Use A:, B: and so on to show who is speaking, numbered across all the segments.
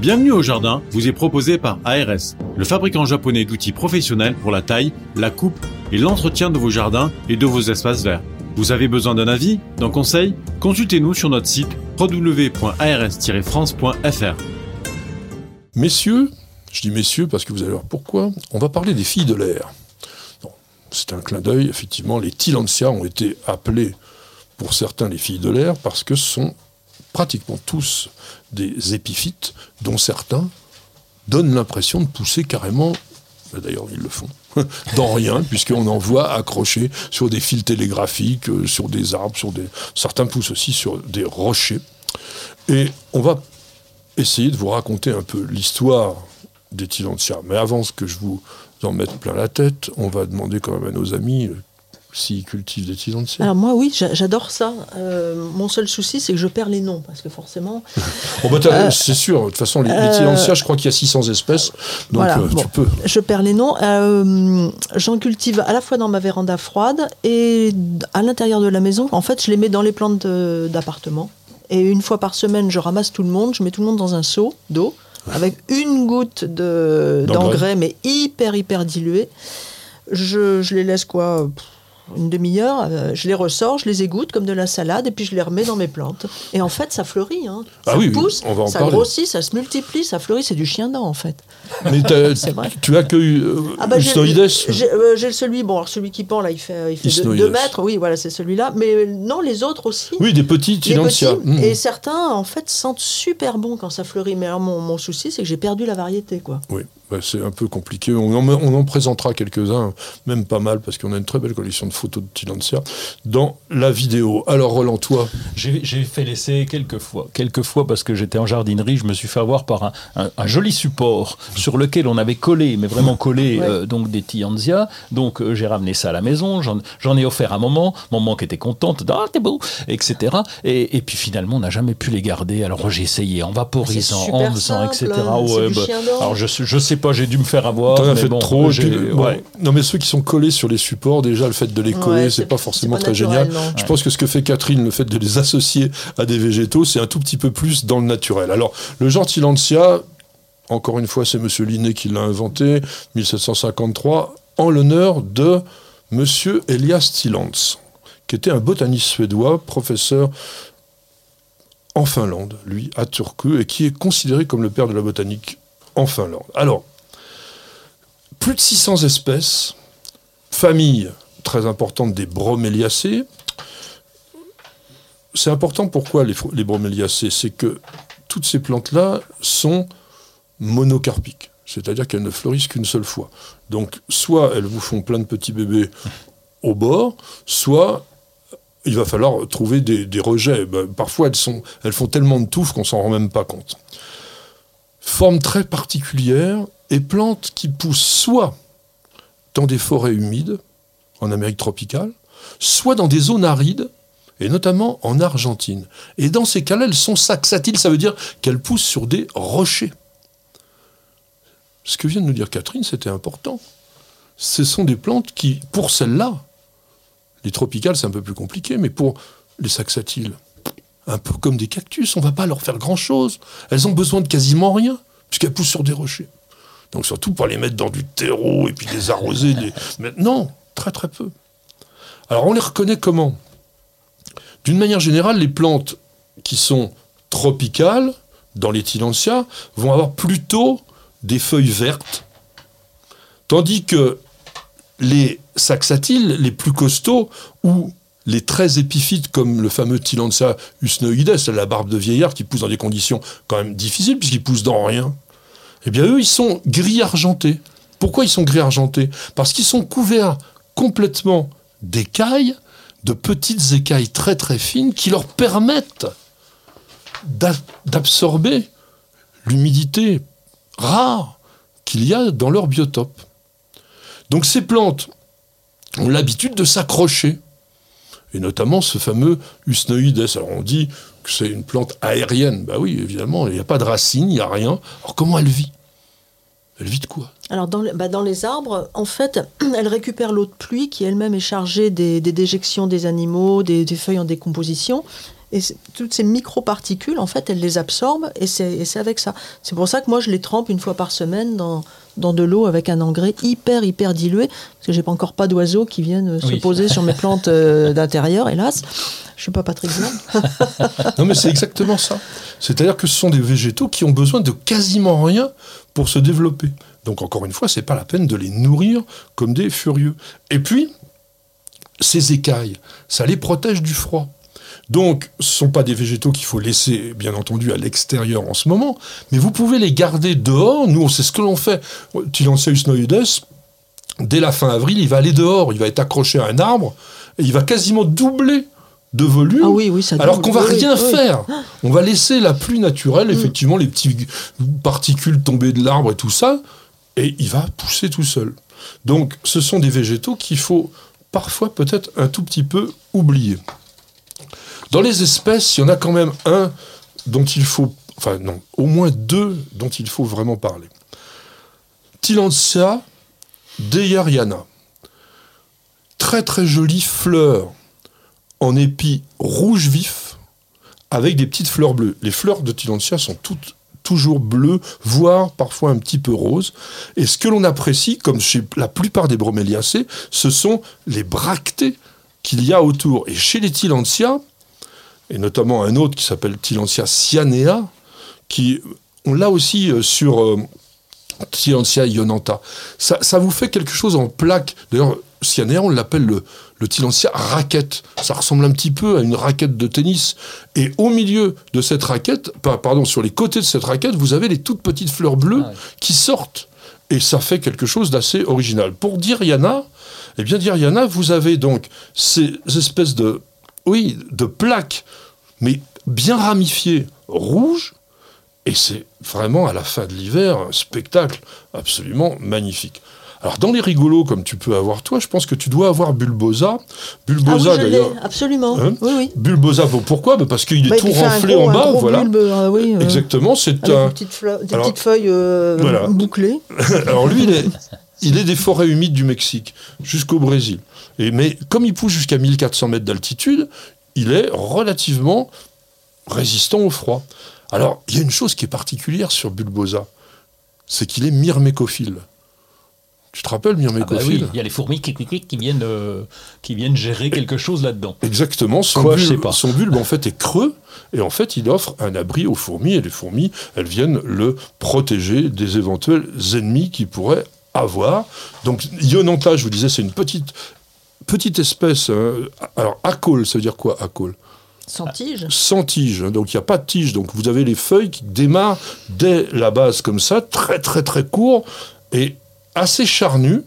A: Bienvenue au jardin vous est proposé par ARS, le fabricant japonais d'outils professionnels pour la taille, la coupe et l'entretien de vos jardins et de vos espaces verts. Vous avez besoin d'un avis, d'un conseil? Consultez-nous sur notre site www.ars-france.fr.
B: Messieurs, je dis messieurs parce que vous allez voir pourquoi, on va parler des filles de l'air. C'est un clin d'œil, effectivement, les Tilantia ont été appelés pour certains les filles de l'air parce que ce sont pratiquement tous des épiphytes dont certains donnent l'impression de pousser carrément, bah, d'ailleurs ils le font, dans rien, puisqu'on en voit accrochés sur des fils télégraphiques, euh, sur des arbres, sur des... certains poussent aussi sur des rochers. Et on va essayer de vous raconter un peu l'histoire des Tilantia. Mais avant que je vous en mette plein la tête, on va demander quand même à nos amis euh, s'ils cultivent des.
C: Alors moi oui, j'adore ça. Euh, mon seul souci, c'est que je perds les noms, parce que forcément...
B: Bah, euh, c'est sûr, de toute façon, les, les je crois qu'il y a 600 espèces, donc tu peux...
C: Je perds les noms. J'en cultive à la fois dans ma véranda froide et à l'intérieur de la maison. En fait, je les mets dans les plantes d'appartement. Et une fois par semaine, je ramasse tout le monde, je mets tout le monde dans un seau d'eau avec une goutte d'engrais, mais hyper, hyper dilué. Je, je les laisse quoi une demi-heure, euh, je les ressors, je les égoutte comme de la salade et puis je les remets dans mes plantes. Et en fait, ça fleurit. Hein.
B: Ah
C: ça
B: oui,
C: pousse,
B: on va en
C: ça
B: parler.
C: grossit, ça se multiplie, ça fleurit. C'est du chien dent en fait.
B: Mais
C: vrai.
B: tu as que euh,
C: Ah bah, j'ai euh, j'ai celui, bon, alors celui qui pend là, il fait, il fait
B: Usnoides.
C: 2 mètres. Oui, voilà, c'est celui-là. Mais non, les autres aussi.
B: Oui, des petits Tilantia.
C: petits.
B: Mmh.
C: Et certains, en fait, sentent super bon quand ça fleurit. Mais alors, mon, mon souci, c'est que j'ai perdu la variété, quoi.
B: Oui, bah, c'est un peu compliqué. On en, on en présentera quelques-uns, même pas mal, parce qu'on a une très belle collection de photos de Tilantia dans la vidéo. Alors, Roland, toi
D: J'ai fait l'essai quelques fois. Quelques fois parce que j'étais en jardinerie, je me suis fait avoir par un, un- un joli support sur lequel on avait collé, mais vraiment collé,
C: Ouais.
D: euh, donc des Tianzia. Donc euh, j'ai ramené ça à la maison, j'en ai offert un moment. Maman qui était contente, ah t'es beau, etc. Et, et puis finalement, on n'a jamais pu les garder. Alors j'ai essayé en vaporisant, en faisant,
C: simple,
D: etc.
C: hein,
D: Ouais, bah, alors je, sais- je sais pas, j'ai dû me faire avoir.
B: T'en as fait
D: bon,
B: trop.
D: j'ai-
B: tu- bon,
D: ouais.
B: Non, mais ceux qui sont collés sur les supports, déjà, le fait de les coller,
C: Ouais,
B: c'est pas forcément
C: pas
B: très génial.
C: non.
B: Je pense que ce que fait Catherine, le fait de les associer à des végétaux, c'est un tout petit peu plus dans le naturel. Alors, le genre Tilantia, encore une fois, c'est Monsieur Linné qui l'a inventé, 1753, en l'honneur de Monsieur Elias Tillandse, qui était un botaniste suédois, professeur en Finlande, lui, à Turku, et qui est considéré comme le père de la botanique en Finlande. Alors, plus de 600 espèces, famille très importante des broméliacées. C'est important pourquoi les, broméliacées C'est que toutes ces plantes-là sont monocarpiques, c'est-à-dire qu'elles ne fleurissent qu'une seule fois. Donc, soit elles vous font plein de petits bébés au bord, soit il va falloir trouver des, rejets. Ben, parfois, elles font tellement de touffes qu'on s'en rend même pas compte. Forme très particulière et plantes qui poussent soit dans des forêts humides, en Amérique tropicale, soit dans des zones arides, et notamment en Argentine. Et dans ces cas-là, elles sont saxatiles, ça veut dire qu'elles poussent sur des rochers. Ce que vient de nous dire Catherine, c'était important. Ce sont des plantes qui, pour celles-là, les tropicales, c'est un peu plus compliqué, mais pour les saxatiles, un peu comme des cactus, on ne va pas leur faire grand-chose. Elles ont besoin de quasiment rien, puisqu'elles poussent sur des rochers. Donc surtout pour les mettre dans du terreau et puis les arroser. les- Mais non, très très peu. Alors on les reconnaît comment? D'une manière générale, les plantes qui sont tropicales, dans les Tilantia, vont avoir plutôt des feuilles vertes, tandis que les saxatiles, les plus costauds, ou les très épiphytes comme le fameux Tillandsia usnoides, la barbe de vieillard qui pousse dans des conditions quand même difficiles puisqu'ils poussent dans rien, eh bien eux, ils sont gris argentés. Pourquoi ils sont gris argentés? Parce qu'ils sont couverts complètement d'écailles, de petites écailles très très fines qui leur permettent d'a- d'absorber l'humidité rare qu'il y a dans leur biotope. Donc ces plantes ont l'habitude de s'accrocher, et notamment ce fameux Usnoides. Alors on dit que c'est une plante aérienne. Bah oui, évidemment, il n'y a pas de racines, il n'y a rien. Alors comment elle vit? Elle vit de quoi?
C: Alors, dans, les- bah, dans les arbres, en fait, elle récupère l'eau de pluie qui elle-même est chargée des, déjections des animaux, des feuilles en décomposition. Et toutes ces microparticules, en fait, elles les absorbent et c'est avec ça. C'est pour ça que moi, je les trempe une fois par semaine dans, dans de l'eau avec un engrais hyper, hyper dilué. Parce que j'ai pas encore pas d'oiseaux qui viennent euh, se poser sur mes plantes euh, d'intérieur, hélas. Je suis pas Patrick Verne.
B: Non, mais c'est exactement ça. C'est-à-dire que ce sont des végétaux qui ont besoin de quasiment rien pour se développer. Donc, encore une fois, c'est pas la peine de les nourrir comme des furieux. Et puis, ces écailles, ça les protège du froid. Donc, ce ne sont pas des végétaux qu'il faut laisser, bien entendu, à l'extérieur en ce moment, mais vous pouvez les garder dehors. Nous, c'est ce que l'on fait. Tillandsius noiodes, dès la fin avril, il va aller dehors, il va être accroché à un arbre, et il va quasiment doubler de volume.
C: Ah oui, oui, ça
B: Alors qu'on va
C: Oui,
B: rien faire. On va laisser la pluie naturelle, effectivement, les petites particules tomber de l'arbre et tout ça, et il va pousser tout seul. Donc, ce sont des végétaux qu'il faut parfois peut-être un tout petit peu oublier. Dans les espèces, il y en a quand même un dont il faut, enfin non, au moins deux dont il faut vraiment parler. Tillandsia deyariana. Très très jolie fleur en épi rouge vif avec des petites fleurs bleues. Les fleurs de Tillandsia sont toutes toujours bleues, voire parfois un petit peu roses. Et ce que l'on apprécie, comme chez la plupart des broméliacées, ce sont les bractées qu'il y a autour. Et chez les Tillandsia, et notamment un autre qui s'appelle Tillandsia cyanea, qui, on l'a aussi euh, sur euh, Tillandsia ionanta. Ça, ça vous fait quelque chose en plaque. D'ailleurs, cyanea, on l'appelle le, le Tillandsia raquette. Ça ressemble un petit peu à une raquette de tennis. Et au milieu de cette raquette, pa- pardon, sur les côtés de cette raquette, vous avez les toutes petites fleurs bleues
D: Ah ouais.
B: qui sortent. Et ça fait quelque chose d'assez original. Pour Diriana, eh bien Diriana, vous avez donc ces espèces de, oui, de plaques, mais bien ramifiées, rouges, et c'est vraiment à la fin de l'hiver un spectacle absolument magnifique. Alors dans les rigolos comme tu peux avoir toi, je pense que tu dois avoir Bulbosa.
C: Ah oui,
B: Bulbosa
C: je l'ai,
B: d'ailleurs.
C: absolument.
B: Hein
C: oui, oui.
B: Bulbosa, pour- pourquoi? Bah, Parce qu'il est
C: Bah,
B: tout renflé
C: gros-
B: en bas, voilà.
C: bulbe, euh, oui, euh,
B: Exactement, c'est un.
C: des petites, fleurs- des
B: Alors-
C: petites feuilles euh,
B: Voilà.
C: bouclées.
B: Alors lui, il est, il est des forêts humides du Mexique jusqu'au Brésil. Et, mais comme il pousse jusqu'à 1400 mètres d'altitude, il est relativement résistant au froid. Alors, il y a une chose qui est particulière sur Bulbosa, c'est qu'il est myrmécophile. Tu te rappelles
D: Ah bah
B: myrmécophile?
D: oui, il y a les fourmis qui, qui, qui- qui viennent, euh, qui viennent gérer quelque chose là-dedans.
B: Exactement, son,
D: Quoi, je sais
B: bulbe,
D: pas.
B: son bulbe en fait est creux et en fait il offre un abri aux fourmis et les fourmis elles viennent le protéger des éventuels ennemis qu'il pourrait avoir. Donc Ionanta, je vous disais, c'est une petite petite espèce. hein. Alors acole, ça veut dire quoi acole
C: Sans tige.
B: sans tige, hein, donc il n'y a pas de tige. Donc vous avez les feuilles qui démarrent dès la base comme ça, très très très court et assez charnu.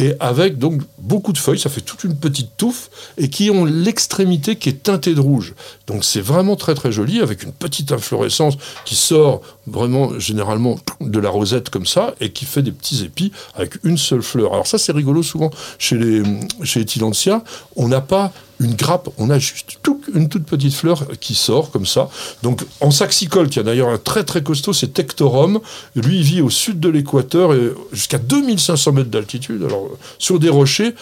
B: Et avec donc beaucoup de feuilles, ça fait toute une petite touffe, et qui ont l'extrémité qui est teintée de rouge. Donc c'est vraiment très très joli, avec une petite inflorescence qui sort vraiment généralement de la rosette comme ça, et qui fait des petits épis avec une seule fleur. Alors ça c'est rigolo souvent chez les, chez les on n'a pas une grappe, on a juste tout- une toute petite fleur qui sort comme ça. Donc en saxicole, qui a d'ailleurs un très très costaud, c'est Tectorum. Lui, il vit au sud de l'équateur et jusqu'à 2500 mètres d'altitude, alors sur des rochers.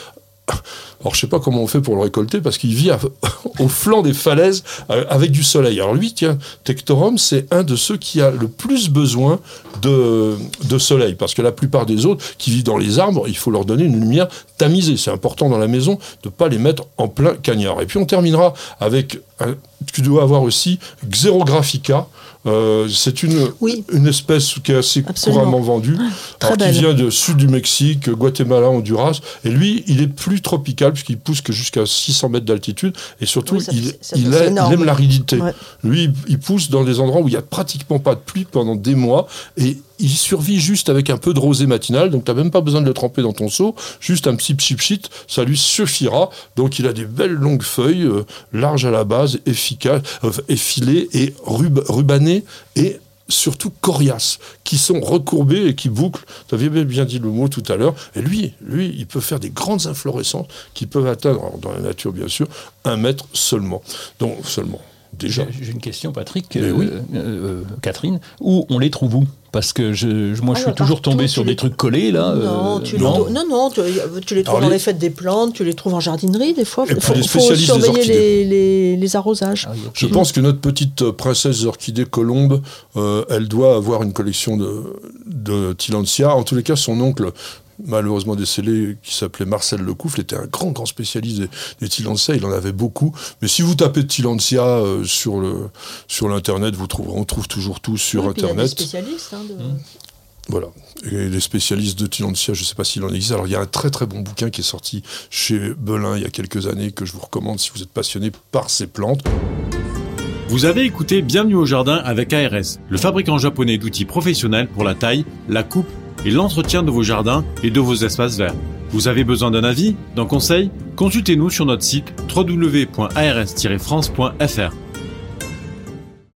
B: Alors je sais pas comment on fait pour le récolter parce qu'il vit au flanc des falaises euh, avec du soleil. Alors lui, tiens, Tectorum, c'est un de ceux qui a le plus besoin de, de soleil parce que la plupart des autres qui vivent dans les arbres, il faut leur donner une lumière tamisée. C'est important dans la maison de pas les mettre en plein cagnard. Et puis on terminera avec un, tu dois avoir aussi Xerographica. Euh, c'est une,
C: Oui.
B: une espèce qui est assez
C: Absolument.
B: couramment vendue, alors, qui vient de sud du Mexique, Guatemala, Honduras. Et lui, il est plus tropical puisqu'il pousse que jusqu'à 600 mètres d'altitude. Et surtout,
C: Oui, ça
B: il,
C: ça énorme.
B: aime l'aridité.
C: Ouais.
B: Lui, il- il pousse dans des endroits où il n'y a pratiquement pas de pluie pendant des mois. Et il survit juste avec un peu de rosée matinale. Donc, tu n'as même pas besoin de le tremper dans ton seau. Juste un petit pchit ça lui suffira. Donc, il a des belles longues feuilles, euh, larges à la base, efficaces, euh, effilées et rub- rubanées. Et surtout coriaces, qui sont recourbées et qui bouclent. Tu avais bien dit le mot tout à l'heure. Et lui, lui, il peut faire des grandes inflorescences qui peuvent atteindre, dans la nature bien sûr, un mètre seulement. Donc seulement. Déjà.
D: J'ai une question, Patrick, euh,
B: oui.
D: euh, Catherine. Où on les trouve où? Parce que je, moi, je
C: Ah,
D: suis toujours tombé sur
C: les-
D: des trucs collés, là.
C: non,
D: euh,
C: tu les
B: non.
C: trou- non, non, tu, tu les trouves
B: Alors,
C: dans
B: les-
C: les fêtes des plantes, tu les trouves en jardinerie des fois. Il faut,
B: les des
C: surveiller
B: orchidées.
C: les, les- les arrosages.
D: Ah oui.
B: Je pense que notre petite euh, princesse orchidée colombe, euh, elle doit avoir une collection de, de Tillandsia. En tous les cas, son oncle, malheureusement décédé, qui s'appelait Marcel Lecoufle, était un grand, grand spécialiste des, des. Il en avait beaucoup. Mais si vous tapez Tillandsia euh, sur le sur l'internet, vous trouverez, on trouve toujours tout sur
C: Oui, puis Il y a des
B: internet.
C: spécialistes. hein, de-
D: Mmh.
B: Voilà. Et les spécialistes de Tillandsia, je ne sais pas s'il en existe. Alors, il y a un très très bon bouquin qui est sorti chez Belin il y a quelques années que je vous recommande si vous êtes passionné par ces plantes.
A: Vous avez écouté Bienvenue au jardin avec ARS, le fabricant japonais d'outils professionnels pour la taille, la coupe et l'entretien de vos jardins et de vos espaces verts. Vous avez besoin d'un avis, d'un conseil? Consultez-nous sur notre site www.ars-france.fr.